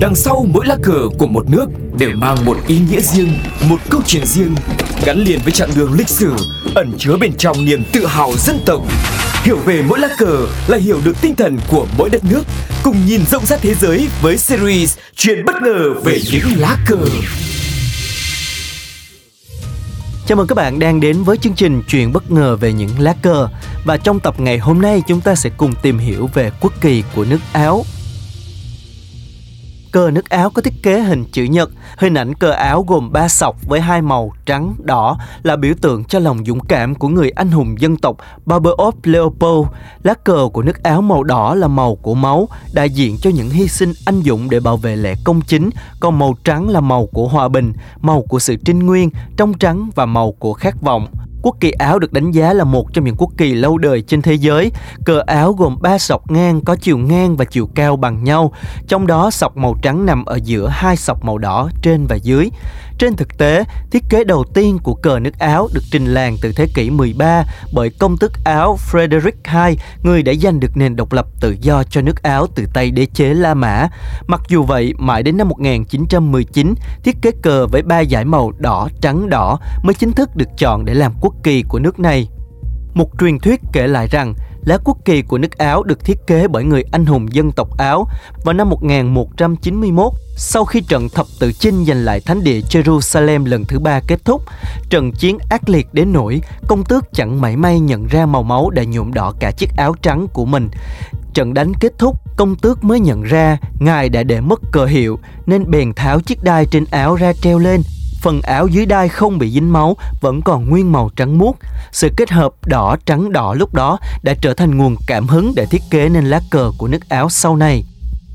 Đằng sau mỗi lá cờ của một nước đều mang một ý nghĩa riêng, một câu chuyện riêng, gắn liền với chặng đường lịch sử, ẩn chứa bên trong niềm tự hào dân tộc. Hiểu về mỗi lá cờ là hiểu được tinh thần của mỗi đất nước, cùng nhìn rộng rãi thế giới với series Chuyện bất ngờ về những lá cờ. Chào mừng các bạn đang đến với chương trình Chuyện bất ngờ về những lá cờ Và trong tập ngày hôm nay chúng ta sẽ cùng tìm hiểu về quốc kỳ của nước Áo Cờ nước áo có thiết kế hình chữ nhật, hình ảnh cờ áo gồm ba sọc với hai màu trắng, đỏ là biểu tượng cho lòng dũng cảm của người anh hùng dân tộc Barberov Leopold. Lá cờ của nước áo màu đỏ là màu của máu, đại diện cho những hy sinh anh dũng để bảo vệ lẽ công chính, còn màu trắng là màu của hòa bình, màu của sự trinh nguyên, trong trắng và màu của khát vọng. Quốc kỳ Áo được đánh giá là một trong những quốc kỳ lâu đời trên thế giới. Cờ áo gồm 3 sọc ngang có chiều ngang và chiều cao bằng nhau, trong đó sọc màu trắng nằm ở giữa hai sọc màu đỏ trên và dưới. Trên thực tế, thiết kế đầu tiên của cờ nước Áo được trình làng từ thế kỷ 13 bởi công tước Áo Frederick II, người đã giành được nền độc lập tự do cho nước Áo từ tay đế chế La Mã. Mặc dù vậy, mãi đến năm 1919, thiết kế cờ với ba dải màu đỏ, trắng, đỏ mới chính thức được chọn để làm quốc kỳ của nước này. Một truyền thuyết kể lại rằng lá quốc kỳ của nước Áo được thiết kế bởi người anh hùng dân tộc Áo vào năm 1191 sau khi trận thập tự chinh giành lại thánh địa Jerusalem lần thứ ba kết thúc. Trận chiến ác liệt đến nỗi công tước chẳng mảy may nhận ra màu máu đã nhuộm đỏ cả chiếc áo trắng của mình. Trận đánh kết thúc, công tước mới nhận ra ngài đã để mất cờ hiệu nên bèn tháo chiếc đai trên áo ra treo lên phần áo dưới đai không bị dính máu vẫn còn nguyên màu trắng muốt. Sự kết hợp đỏ trắng đỏ lúc đó đã trở thành nguồn cảm hứng để thiết kế nên lá cờ của nước Áo sau này.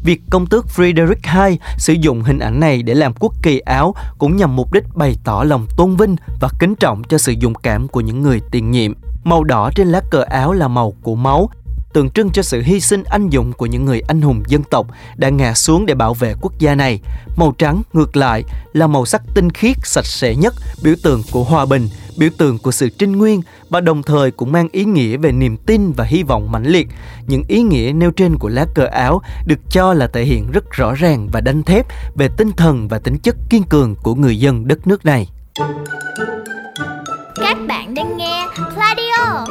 Việc công tước Frederick II sử dụng hình ảnh này để làm quốc kỳ Áo cũng nhằm mục đích bày tỏ lòng tôn vinh và kính trọng cho sự dũng cảm của những người tiền nhiệm. Màu đỏ trên lá cờ áo là màu của máu, tượng trưng cho sự hy sinh anh dũng của những người anh hùng dân tộc đã ngã xuống để bảo vệ quốc gia này. Màu trắng, ngược lại, là màu sắc tinh khiết, sạch sẽ nhất, biểu tượng của hòa bình, biểu tượng của sự trinh nguyên và đồng thời cũng mang ý nghĩa về niềm tin và hy vọng mãnh liệt. Những ý nghĩa nêu trên của lá cờ áo được cho là thể hiện rất rõ ràng và đanh thép về tinh thần và tính chất kiên cường của người dân đất nước này. Các bạn đang nghe radio